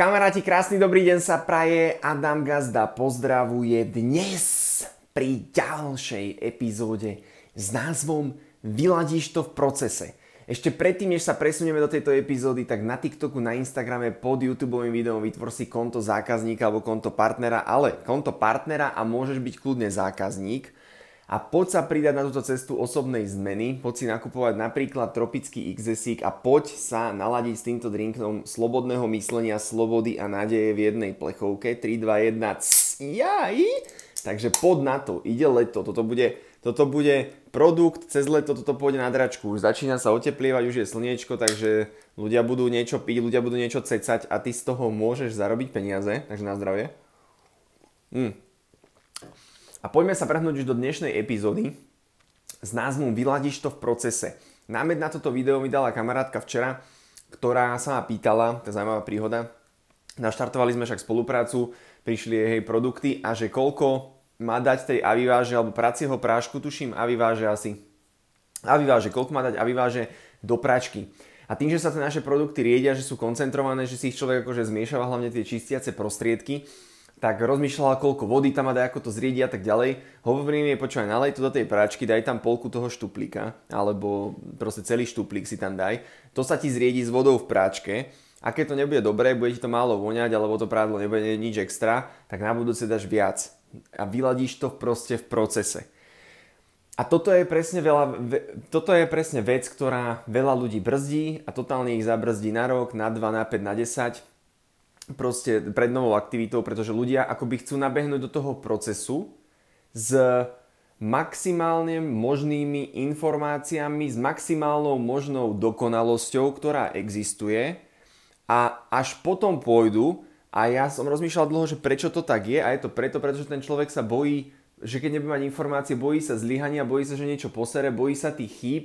Kamaráti, krásny dobrý deň sa praje. Adam Gazda pozdravuje dnes pri ďalšej epizóde s názvom Vyladíš to v procese. Ešte predtým, než sa presunieme do tejto epizódy, tak na TikToku, na Instagrame pod YouTube videom vytvor si konto zákazníka alebo konto partnera, ale konto partnera a môžeš byť kľudne zákazník a poď sa pridať na túto cestu osobnej zmeny, poď si nakupovať napríklad tropický XSík a poď sa naladiť s týmto drinkom slobodného myslenia, slobody a nádeje v jednej plechovke. 3, 2, 1, jaj! Takže pod na to, ide leto, toto bude, toto bude produkt, cez leto toto pôjde na dračku, už začína sa oteplievať, už je slniečko, takže ľudia budú niečo piť, ľudia budú niečo cecať a ty z toho môžeš zarobiť peniaze, takže na zdravie. Mm. A poďme sa prehnúť už do dnešnej epizódy s názvom Vyladíš to v procese. Námed na toto video mi dala kamarátka včera, ktorá sa ma pýtala, to je zaujímavá príhoda, naštartovali sme však spoluprácu, prišli jej produkty a že koľko má dať tej aviváže alebo pracieho prášku, tuším aviváže asi. Aviváže, koľko má dať aviváže do pračky. A tým, že sa tie naše produkty riedia, že sú koncentrované, že si ich človek akože zmiešava hlavne tie čistiace prostriedky, tak rozmýšľala, koľko vody tam má ako to zriedi a tak ďalej. Hovorím jej, počúvaj, nalej to do tej práčky, daj tam polku toho štuplíka, alebo proste celý štuplík si tam daj. To sa ti zriedi s vodou v práčke. A keď to nebude dobré, bude ti to málo voňať, alebo to prádlo nebude nič extra, tak na budúce dáš viac. A vyladíš to proste v procese. A toto je, presne veľa, toto je presne vec, ktorá veľa ľudí brzdí a totálne ich zabrzdí na rok, na 2, na 5, na 10 proste pred novou aktivitou, pretože ľudia akoby chcú nabehnúť do toho procesu s maximálne možnými informáciami, s maximálnou možnou dokonalosťou, ktorá existuje a až potom pôjdu a ja som rozmýšľal dlho, že prečo to tak je a je to preto, pretože ten človek sa bojí, že keď nebude mať informácie, bojí sa zlyhania, bojí sa, že niečo posere, bojí sa tých chýb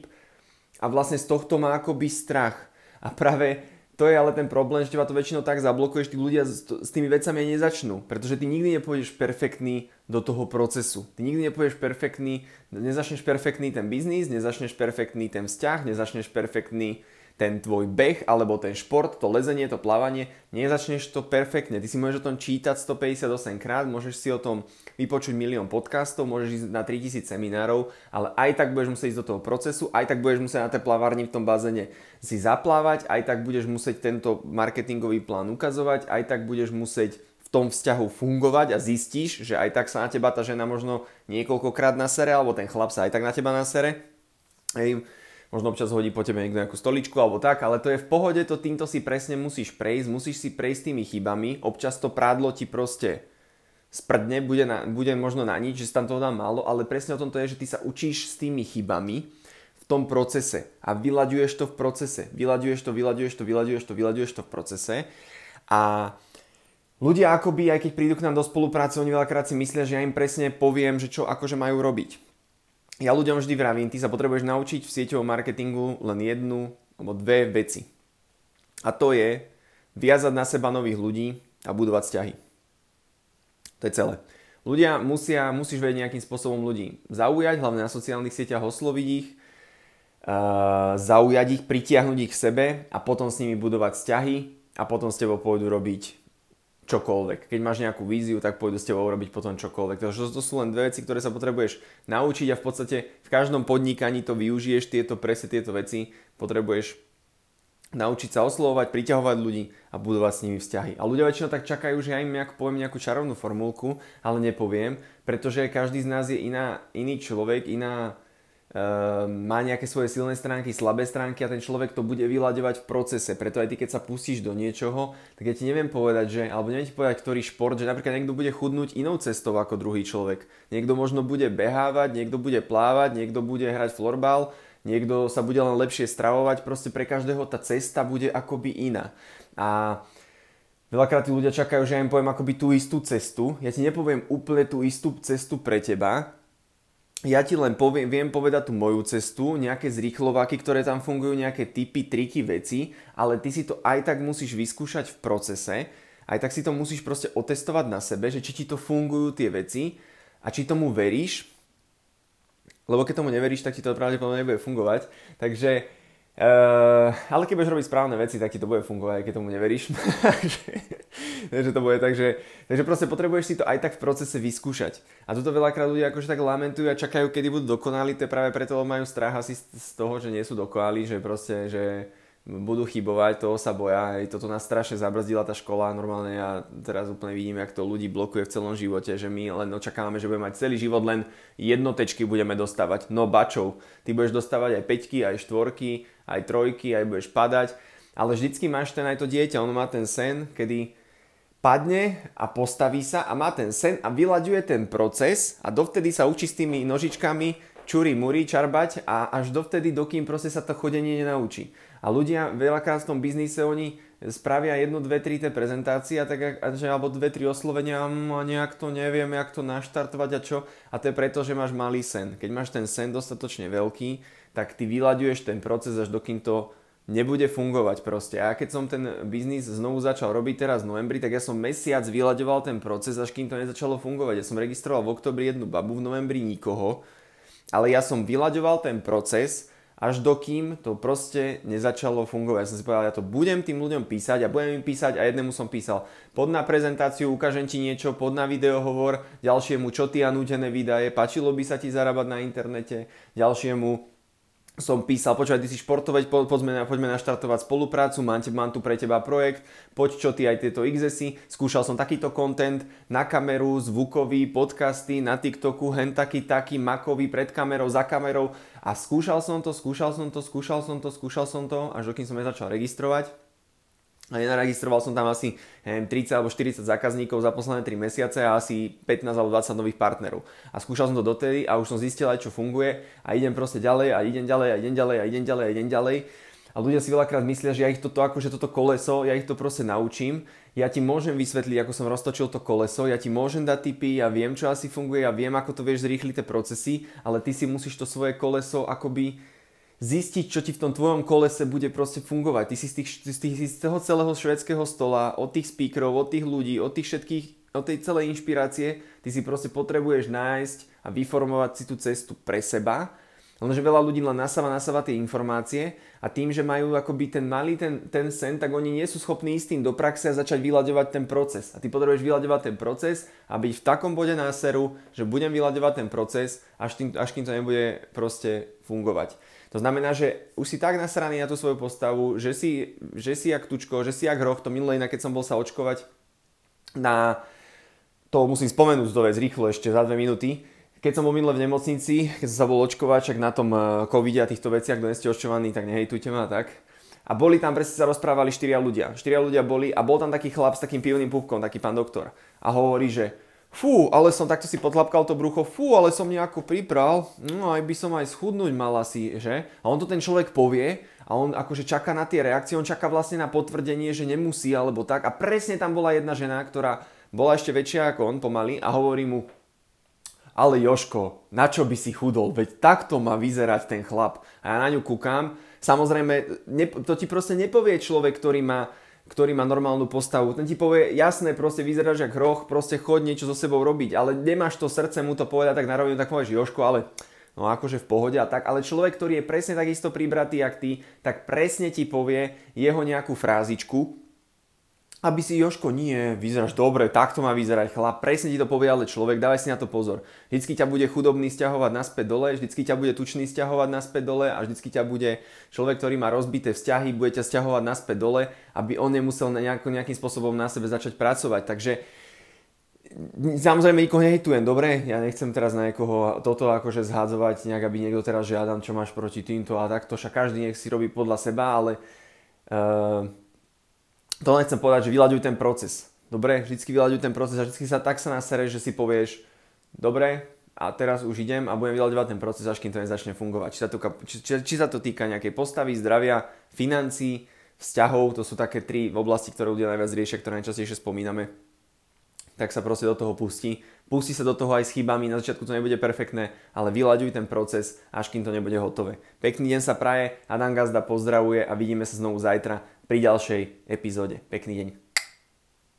a vlastne z tohto má akoby strach. A práve to je ale ten problém, že teba to väčšinou tak zablokuje, že tí ľudia s, s tými vecami nezačnú. Pretože ty nikdy nepôjdeš perfektný do toho procesu. Ty nikdy nepôjdeš perfektný, nezačneš perfektný ten biznis, nezačneš perfektný ten vzťah, nezačneš perfektný ten tvoj beh alebo ten šport, to lezenie, to plávanie, nezačneš to perfektne. Ty si môžeš o tom čítať 158 krát, môžeš si o tom vypočuť milión podcastov, môžeš ísť na 3000 seminárov, ale aj tak budeš musieť ísť do toho procesu, aj tak budeš musieť na tej plavárni v tom bazéne si zaplávať, aj tak budeš musieť tento marketingový plán ukazovať, aj tak budeš musieť v tom vzťahu fungovať a zistíš, že aj tak sa na teba tá žena možno niekoľkokrát nasere, alebo ten chlap sa aj tak na teba nasere. Hej, možno občas hodí po tebe niekto nejakú stoličku alebo tak, ale to je v pohode, to týmto si presne musíš prejsť, musíš si prejsť tými chybami, občas to prádlo ti proste sprdne, bude, na, bude možno na nič, že tam toho dá málo, ale presne o tom to je, že ty sa učíš s tými chybami v tom procese a vyľaďuješ to v procese, vyľaďuješ to, vyľaďuješ to, vyľaďuješ to, vyľaďuješ to v procese. A ľudia akoby, aj keď prídu k nám do spolupráce, oni veľakrát si myslia, že ja im presne poviem, že čo akože majú robiť ja ľuďom vždy vravím, ty sa potrebuješ naučiť v sieťovom marketingu len jednu alebo dve veci. A to je viazať na seba nových ľudí a budovať vzťahy. To je celé. Ľudia musia, musíš vedieť nejakým spôsobom ľudí zaujať, hlavne na sociálnych sieťach osloviť ich, zaujať ich, pritiahnuť ich k sebe a potom s nimi budovať vzťahy a potom s tebou pôjdu robiť čokoľvek. Keď máš nejakú víziu, tak pôjdu s tebou robiť potom čokoľvek. Takže to sú len dve veci, ktoré sa potrebuješ naučiť a v podstate v každom podnikaní to využiješ, tieto presne tieto veci potrebuješ naučiť sa oslovovať, priťahovať ľudí a budovať s nimi vzťahy. A ľudia väčšinou tak čakajú, že ja im nejak poviem nejakú čarovnú formulku, ale nepoviem, pretože každý z nás je iná, iný človek, iná má nejaké svoje silné stránky, slabé stránky a ten človek to bude vyľaďovať v procese. Preto aj ty, keď sa pustíš do niečoho, tak ja ti neviem povedať, že, alebo neviem ti povedať, ktorý šport, že napríklad niekto bude chudnúť inou cestou ako druhý človek. Niekto možno bude behávať, niekto bude plávať, niekto bude hrať florbal, niekto sa bude len lepšie stravovať, proste pre každého tá cesta bude akoby iná. A veľakrát tí ľudia čakajú, že ja im poviem akoby tú istú cestu. Ja ti nepoviem úplne tú istú cestu pre teba, ja ti len poviem, viem povedať tú moju cestu, nejaké zrýchlováky, ktoré tam fungujú, nejaké typy, triky, veci, ale ty si to aj tak musíš vyskúšať v procese, aj tak si to musíš proste otestovať na sebe, že či ti to fungujú tie veci a či tomu veríš, lebo keď tomu neveríš, tak ti to pravdepodobne nebude fungovať. Takže Uh, ale keď budeš robiť správne veci, tak ti to bude fungovať, aj keď tomu neveríš. takže to bude tak, že, takže proste potrebuješ si to aj tak v procese vyskúšať. A toto veľakrát ľudia akože tak lamentujú a čakajú, kedy budú dokonali, to práve preto, majú strach asi z toho, že nie sú dokonali, že proste, že budú chybovať, toho sa boja. Hej, toto nás strašne zabrzdila tá škola. Normálne ja teraz úplne vidím, jak to ľudí blokuje v celom živote, že my len očakávame, že budeme mať celý život len jednotečky budeme dostávať. No bačov, ty budeš dostávať aj peťky, aj štvorky, aj trojky, aj budeš padať. Ale vždycky máš ten aj to dieťa, ono má ten sen, kedy padne a postaví sa a má ten sen a vyľaďuje ten proces a dovtedy sa učí s tými nožičkami čuri muri čarbať a až dovtedy, dokým proste sa to chodenie nenaučí. A ľudia veľakrát v tom biznise oni spravia jednu, dve, tri tie prezentácie tak, že, alebo dve, tri oslovenia a nejak to neviem, jak to naštartovať a čo. A to je preto, že máš malý sen. Keď máš ten sen dostatočne veľký, tak ty vyľaďuješ ten proces až dokým to nebude fungovať proste. A keď som ten biznis znovu začal robiť teraz v novembri, tak ja som mesiac vyľaďoval ten proces, až kým to nezačalo fungovať. Ja som registroval v oktobri jednu babu, v novembri nikoho, ale ja som vyľaďoval ten proces až dokým to proste nezačalo fungovať. Ja som si povedal, ja to budem tým ľuďom písať a budem im písať a jednému som písal. Pod na prezentáciu, ukážem ti niečo, pod na videohovor, ďalšiemu čo ty a nútené výdaje, páčilo by sa ti zarábať na internete, ďalšiemu som písal, počúvaj, ty si športovať, po, poďme, poďme naštartovať spoluprácu, mám, te, mám tu pre teba projekt, poď čo ty aj tieto XSy, skúšal som takýto content na kameru, zvukový, podcasty, na TikToku, hen taký, taký, makový, pred kamerou, za kamerou a skúšal som to, skúšal som to, skúšal som to, skúšal som to, až dokým som ja začal registrovať a nenaregistroval som tam asi neviem, 30 alebo 40 zákazníkov za posledné 3 mesiace a asi 15 alebo 20 nových partnerov. A skúšal som to dotedy a už som zistil aj čo funguje a idem proste ďalej a idem ďalej a idem ďalej a idem ďalej a idem ďalej. A ľudia si veľakrát myslia, že ja ich toto, akože toto koleso, ja ich to proste naučím. Ja ti môžem vysvetliť, ako som roztočil to koleso, ja ti môžem dať tipy, ja viem, čo asi funguje, ja viem, ako to vieš zrýchliť tie procesy, ale ty si musíš to svoje koleso akoby zistiť, čo ti v tom tvojom kolese bude proste fungovať. Ty si z, tých, z, tých, z toho celého švedského stola, od tých speakerov, od tých ľudí, od tých všetkých, od tej celej inšpirácie, ty si proste potrebuješ nájsť a vyformovať si tú cestu pre seba. Lenže veľa ľudí len nasáva, nasáva tie informácie a tým, že majú akoby ten malý ten, ten sen, tak oni nie sú schopní ísť tým do praxe a začať vyľaďovať ten proces. A ty potrebuješ vyľaďovať ten proces a byť v takom bode náseru, že budem vyľaďovať ten proces, až, tým, až kým to nebude proste fungovať. To znamená, že už si tak nasraný na tú svoju postavu, že si, že si jak tučko, že si jak hroch, to minulé inak, keď som bol sa očkovať na, to musím spomenúť do vec rýchlo ešte za dve minúty, keď som bol minule v nemocnici, keď som sa bol očkovať, čak na tom eh, covide a týchto veciach, kto nie ste očkovaní, tak nehejtujte ma tak. A boli tam, presne sa rozprávali štyria ľudia. Štyria ľudia boli a bol tam taký chlap s takým pivným pupkom, taký pán doktor. A hovorí, že Fú, ale som takto si potlapkal to brucho, fú, ale som nejako pripral, no aj by som aj schudnúť mal asi, že? A on to ten človek povie a on akože čaká na tie reakcie, on čaká vlastne na potvrdenie, že nemusí alebo tak. A presne tam bola jedna žena, ktorá bola ešte väčšia ako on pomaly a hovorí mu, ale Joško, na čo by si chudol? Veď takto má vyzerať ten chlap. A ja na ňu kúkam. Samozrejme, to ti proste nepovie človek, ktorý má ktorý má normálnu postavu. Ten ti povie, jasné, proste vyzeráš jak hroch, proste chod niečo so sebou robiť, ale nemáš to srdce mu to povedať tak na rovinu, tak povieš, Joško, ale no akože v pohode a tak, ale človek, ktorý je presne takisto pribratý jak ty, tak presne ti povie jeho nejakú frázičku, aby si Joško, nie, vyzeráš dobre, takto má vyzerať chlap, presne ti to povie ale človek, dávaj si na to pozor. Vždycky ťa bude chudobný stiahovať naspäť dole, vždycky ťa bude tučný stiahovať naspäť dole a vždycky ťa bude človek, ktorý má rozbité vzťahy, bude ťa stiahovať naspäť dole, aby on nemusel nejako, nejakým spôsobom na sebe začať pracovať. Takže Samozrejme, nikoho nehejtujem, dobre? Ja nechcem teraz na niekoho toto akože zhádzovať, nejak aby niekto teraz žiadam, čo máš proti týmto a takto, však každý nech si robí podľa seba, ale uh, to len chcem povedať, že vyľaďuj ten proces. Dobre, vždycky vyľaďuj ten proces a vždycky sa tak sa nasereš, že si povieš, dobre, a teraz už idem a budem vyľaďovať ten proces, až kým to nezačne fungovať. Či sa to, či, či, či sa to týka nejakej postavy, zdravia, financií, vzťahov, to sú také tri oblasti, ktoré ľudia najviac riešia, ktoré najčastejšie spomíname. Tak sa proste do toho pustí. Pustí sa do toho aj s chybami, na začiatku to nebude perfektné, ale vyľaďuj ten proces, až kým to nebude hotové. Pekný deň sa praje, Adam Gazda pozdravuje a vidíme sa znovu zajtra pri ďalšej epizóde. Pekný deň.